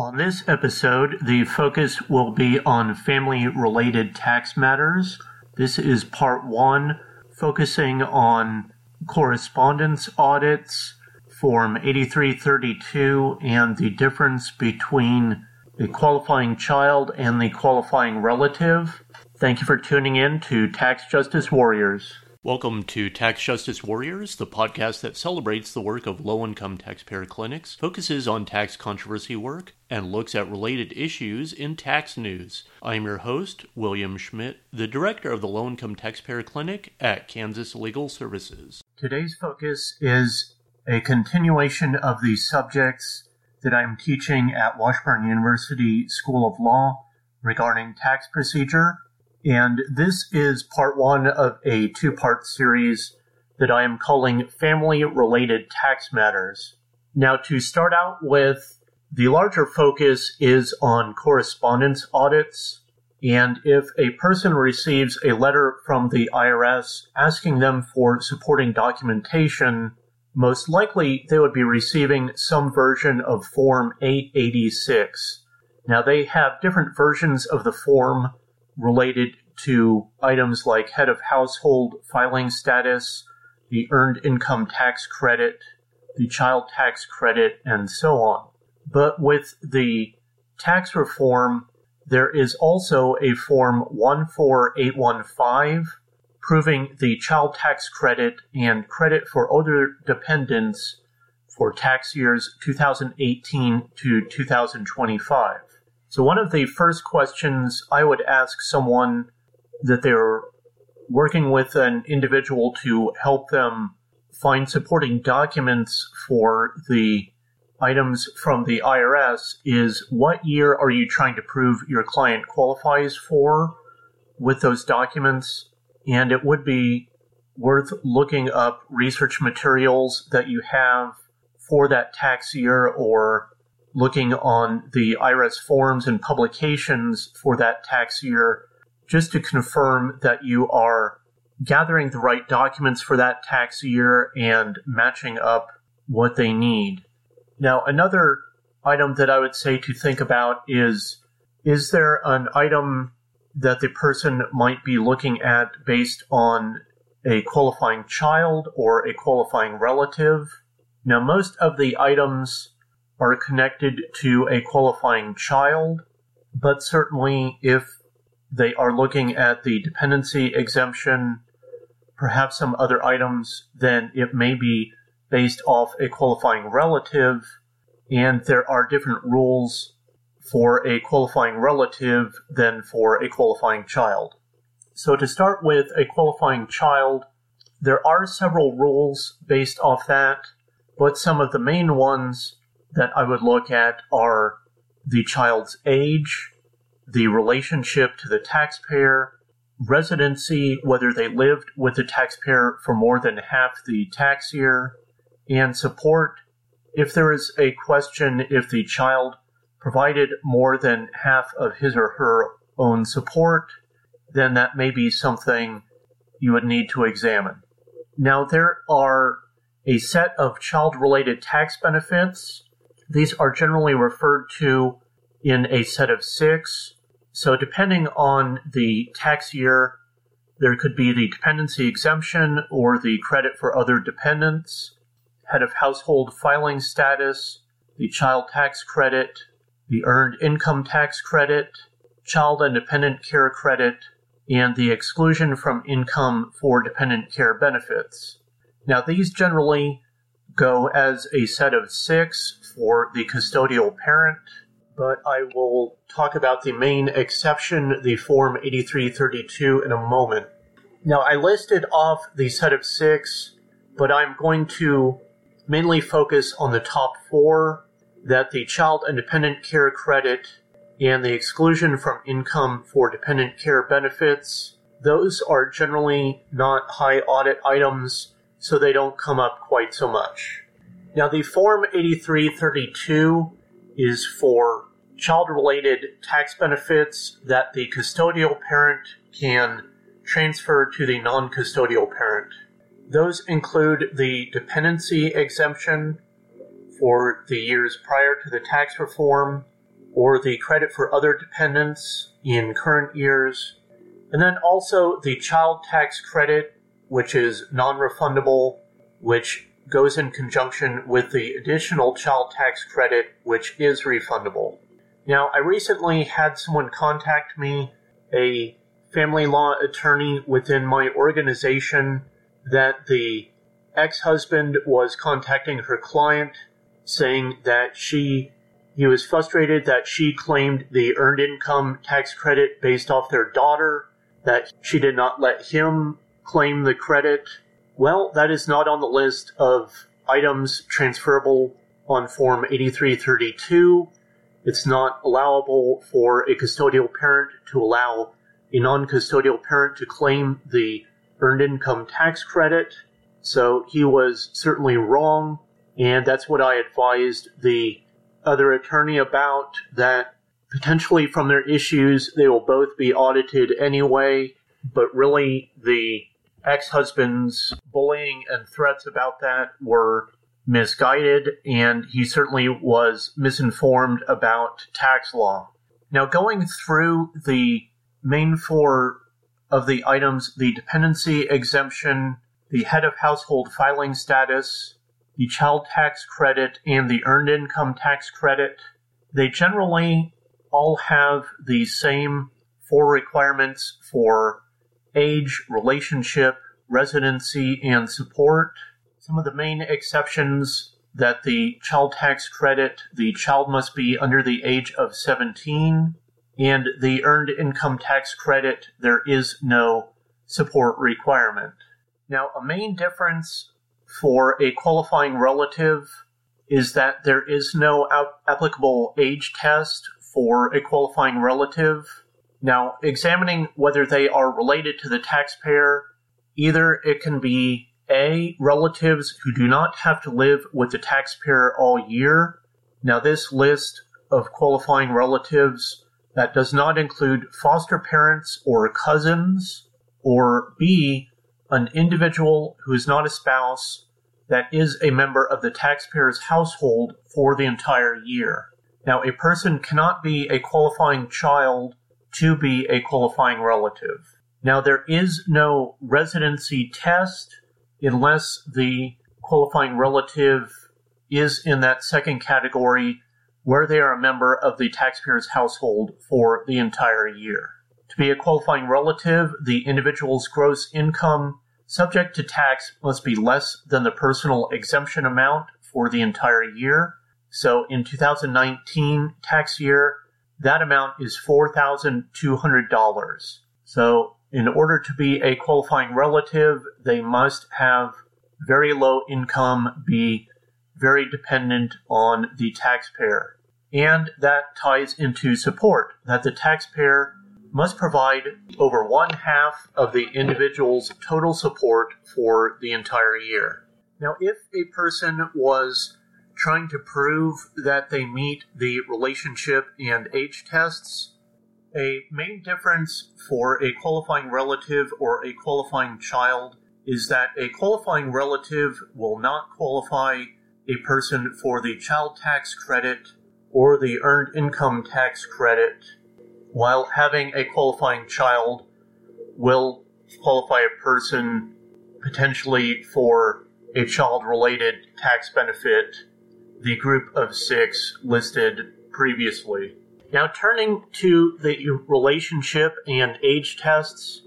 On this episode, the focus will be on family related tax matters. This is part one, focusing on correspondence audits, Form 8332, and the difference between the qualifying child and the qualifying relative. Thank you for tuning in to Tax Justice Warriors. Welcome to Tax Justice Warriors, the podcast that celebrates the work of low income taxpayer clinics, focuses on tax controversy work, and looks at related issues in tax news. I am your host, William Schmidt, the director of the Low Income Taxpayer Clinic at Kansas Legal Services. Today's focus is a continuation of the subjects that I'm teaching at Washburn University School of Law regarding tax procedure and this is part one of a two part series that I am calling Family Related Tax Matters. Now, to start out with, the larger focus is on correspondence audits. And if a person receives a letter from the IRS asking them for supporting documentation, most likely they would be receiving some version of Form 886. Now, they have different versions of the form related to items like head of household filing status, the earned income tax credit, the child tax credit, and so on. But with the tax reform, there is also a Form 14815 proving the child tax credit and credit for other dependents for tax years 2018 to 2025. So, one of the first questions I would ask someone that they're working with an individual to help them find supporting documents for the items from the IRS is what year are you trying to prove your client qualifies for with those documents? And it would be worth looking up research materials that you have for that tax year or looking on the IRS forms and publications for that tax year just to confirm that you are gathering the right documents for that tax year and matching up what they need. Now, another item that I would say to think about is is there an item that the person might be looking at based on a qualifying child or a qualifying relative? Now, most of the items are connected to a qualifying child, but certainly if they are looking at the dependency exemption, perhaps some other items, then it may be based off a qualifying relative, and there are different rules for a qualifying relative than for a qualifying child. So, to start with a qualifying child, there are several rules based off that, but some of the main ones that I would look at are the child's age, the relationship to the taxpayer, residency, whether they lived with the taxpayer for more than half the tax year, and support. If there is a question if the child provided more than half of his or her own support, then that may be something you would need to examine. Now, there are a set of child related tax benefits. These are generally referred to in a set of six. So, depending on the tax year, there could be the dependency exemption or the credit for other dependents, head of household filing status, the child tax credit, the earned income tax credit, child and dependent care credit, and the exclusion from income for dependent care benefits. Now, these generally go as a set of six for the custodial parent but I will talk about the main exception, the Form 8332, in a moment. Now, I listed off the set of six, but I'm going to mainly focus on the top four that the child and dependent care credit and the exclusion from income for dependent care benefits. Those are generally not high audit items, so they don't come up quite so much. Now, the Form 8332 is for child related tax benefits that the custodial parent can transfer to the non custodial parent. Those include the dependency exemption for the years prior to the tax reform, or the credit for other dependents in current years, and then also the child tax credit, which is non refundable, which goes in conjunction with the additional child tax credit, which is refundable. Now, I recently had someone contact me, a family law attorney within my organization, that the ex husband was contacting her client saying that she he was frustrated that she claimed the earned income tax credit based off their daughter, that she did not let him claim the credit. Well, that is not on the list of items transferable on Form 8332. It's not allowable for a custodial parent to allow a non custodial parent to claim the earned income tax credit. So he was certainly wrong, and that's what I advised the other attorney about that potentially from their issues they will both be audited anyway, but really the ex husband's bullying and threats about that were misguided, and he certainly was misinformed about tax law. Now, going through the main four of the items the dependency exemption, the head of household filing status, the child tax credit, and the earned income tax credit they generally all have the same four requirements for age, relationship, residency, and support. Some of the main exceptions that the child tax credit, the child must be under the age of 17, and the earned income tax credit, there is no support requirement. Now, a main difference for a qualifying relative is that there is no applicable age test for a qualifying relative. Now, examining whether they are related to the taxpayer, either it can be A, relatives who do not have to live with the taxpayer all year. Now, this list of qualifying relatives that does not include foster parents or cousins, or B, an individual who is not a spouse that is a member of the taxpayer's household for the entire year. Now, a person cannot be a qualifying child to be a qualifying relative. Now, there is no residency test unless the qualifying relative is in that second category where they are a member of the taxpayer's household for the entire year. To be a qualifying relative, the individual's gross income subject to tax must be less than the personal exemption amount for the entire year. So in 2019 tax year, that amount is $4,200. So in order to be a qualifying relative, they must have very low income, be very dependent on the taxpayer. And that ties into support that the taxpayer must provide over one half of the individual's total support for the entire year. Now, if a person was trying to prove that they meet the relationship and age tests, a main difference for a qualifying relative or a qualifying child is that a qualifying relative will not qualify a person for the child tax credit or the earned income tax credit while having a qualifying child will qualify a person potentially for a child related tax benefit, the group of six listed previously. Now, turning to the relationship and age tests,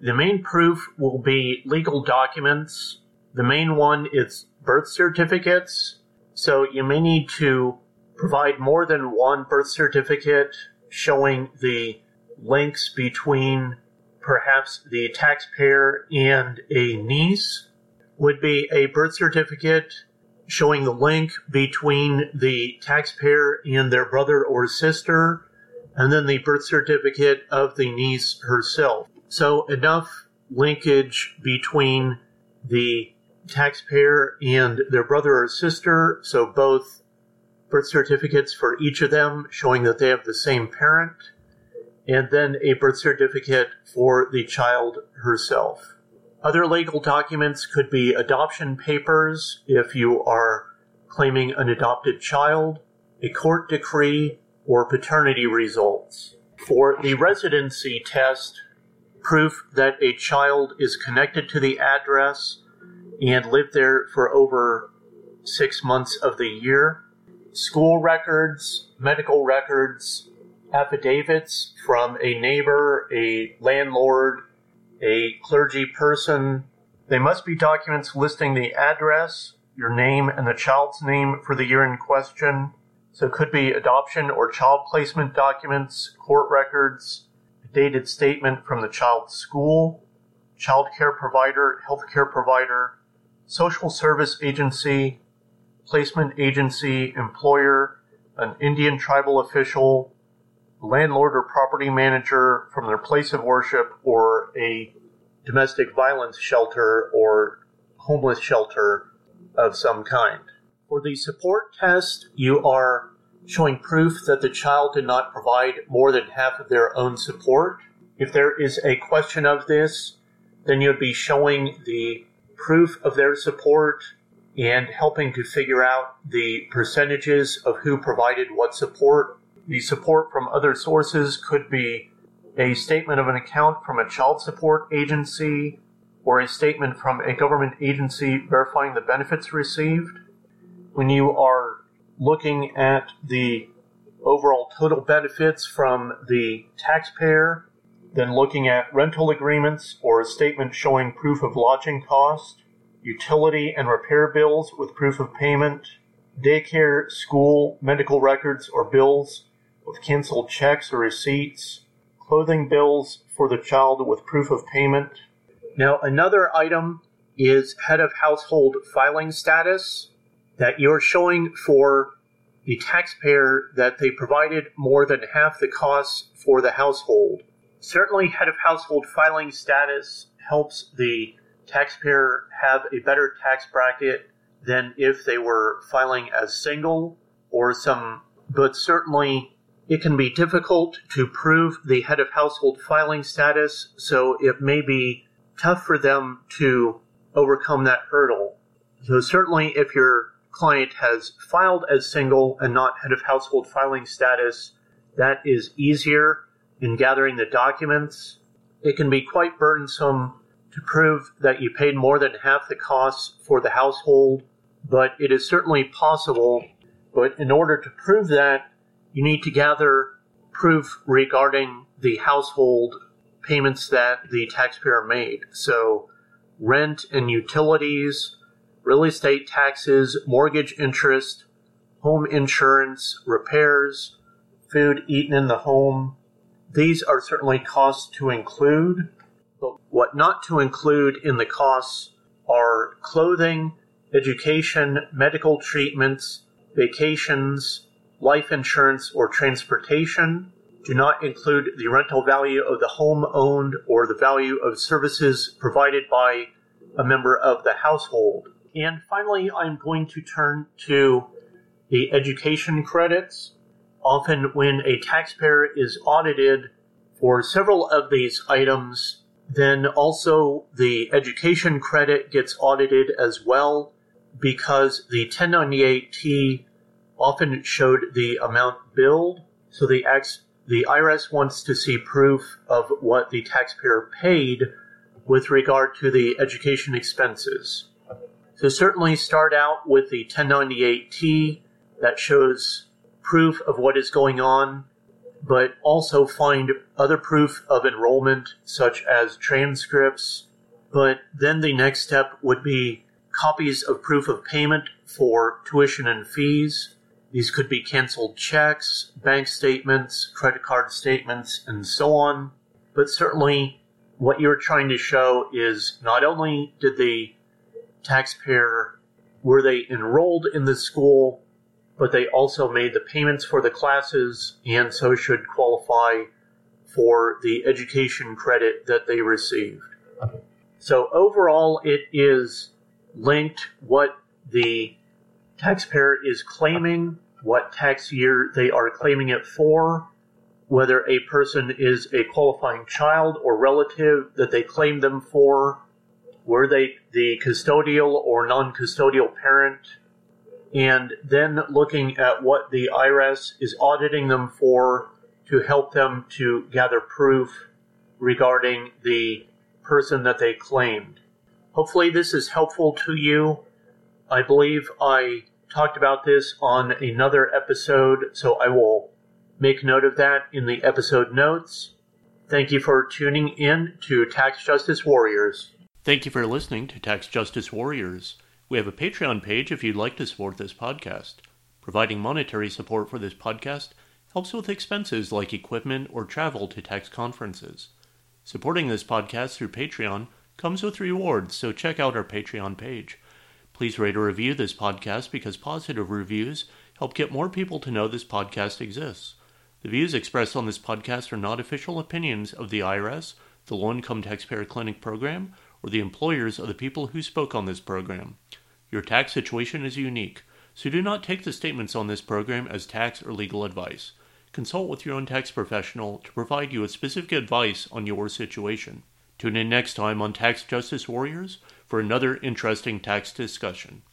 the main proof will be legal documents. The main one is birth certificates. So you may need to provide more than one birth certificate showing the links between perhaps the taxpayer and a niece would be a birth certificate showing the link between the taxpayer and their brother or sister, and then the birth certificate of the niece herself. So, enough linkage between the taxpayer and their brother or sister, so both birth certificates for each of them showing that they have the same parent, and then a birth certificate for the child herself. Other legal documents could be adoption papers if you are claiming an adopted child, a court decree or paternity results. For the residency test, proof that a child is connected to the address and lived there for over six months of the year. School records, medical records, affidavits from a neighbor, a landlord, a clergy person. They must be documents listing the address, your name, and the child's name for the year in question. So it could be adoption or child placement documents, court records, a dated statement from the child's school, child care provider, healthcare provider, social service agency, placement agency, employer, an Indian tribal official, landlord or property manager from their place of worship, or a domestic violence shelter or homeless shelter of some kind. For the support test, you are showing proof that the child did not provide more than half of their own support. If there is a question of this, then you'd be showing the proof of their support and helping to figure out the percentages of who provided what support. The support from other sources could be a statement of an account from a child support agency or a statement from a government agency verifying the benefits received. When you are looking at the overall total benefits from the taxpayer, then looking at rental agreements or a statement showing proof of lodging cost, utility and repair bills with proof of payment, daycare, school, medical records or bills with canceled checks or receipts, clothing bills for the child with proof of payment. Now, another item is head of household filing status that you're showing for the taxpayer that they provided more than half the costs for the household. Certainly, head of household filing status helps the taxpayer have a better tax bracket than if they were filing as single or some, but certainly it can be difficult to prove the head of household filing status, so it may be tough for them to overcome that hurdle. So, certainly, if your client has filed as single and not head of household filing status, that is easier in gathering the documents. It can be quite burdensome to prove that you paid more than half the costs for the household, but it is certainly possible. But in order to prove that, you need to gather proof regarding the household payments that the taxpayer made. So, rent and utilities, real estate taxes, mortgage interest, home insurance, repairs, food eaten in the home. These are certainly costs to include, but what not to include in the costs are clothing, education, medical treatments, vacations, life insurance, or transportation. Do not include the rental value of the home owned or the value of services provided by a member of the household. And finally, I'm going to turn to the education credits. Often, when a taxpayer is audited for several of these items, then also the education credit gets audited as well because the 1098T often showed the amount billed. So the, X, the IRS wants to see proof of what the taxpayer paid with regard to the education expenses. So certainly start out with the 1098T that shows proof of what is going on, but also find other proof of enrollment such as transcripts. But then the next step would be copies of proof of payment for tuition and fees. These could be canceled checks, bank statements, credit card statements, and so on. But certainly, what you're trying to show is not only did the taxpayer were they enrolled in the school, but they also made the payments for the classes and so should qualify for the education credit that they received. So overall, it is linked what the taxpayer is claiming, what tax year they are claiming it for, whether a person is a qualifying child or relative that they claim them for, were they the custodial or non custodial parent? and then looking at what the IRS is auditing them for to help them to gather proof regarding the person that they claimed. Hopefully, this is helpful to you. I believe I talked about this on another episode, so I will make note of that in the episode notes. Thank you for tuning in to Tax Justice Warriors. Thank you for listening to Tax Justice Warriors. We have a Patreon page if you'd like to support this podcast. Providing monetary support for this podcast helps with expenses like equipment or travel to tax conferences. Supporting this podcast through Patreon comes with rewards, so check out our Patreon page. Please rate or review this podcast because positive reviews help get more people to know this podcast exists. The views expressed on this podcast are not official opinions of the IRS, the Low Income Taxpayer Clinic program, or the employers of the people who spoke on this program. Your tax situation is unique, so do not take the statements on this program as tax or legal advice. Consult with your own tax professional to provide you with specific advice on your situation. Tune in next time on Tax Justice Warriors for another interesting tax discussion.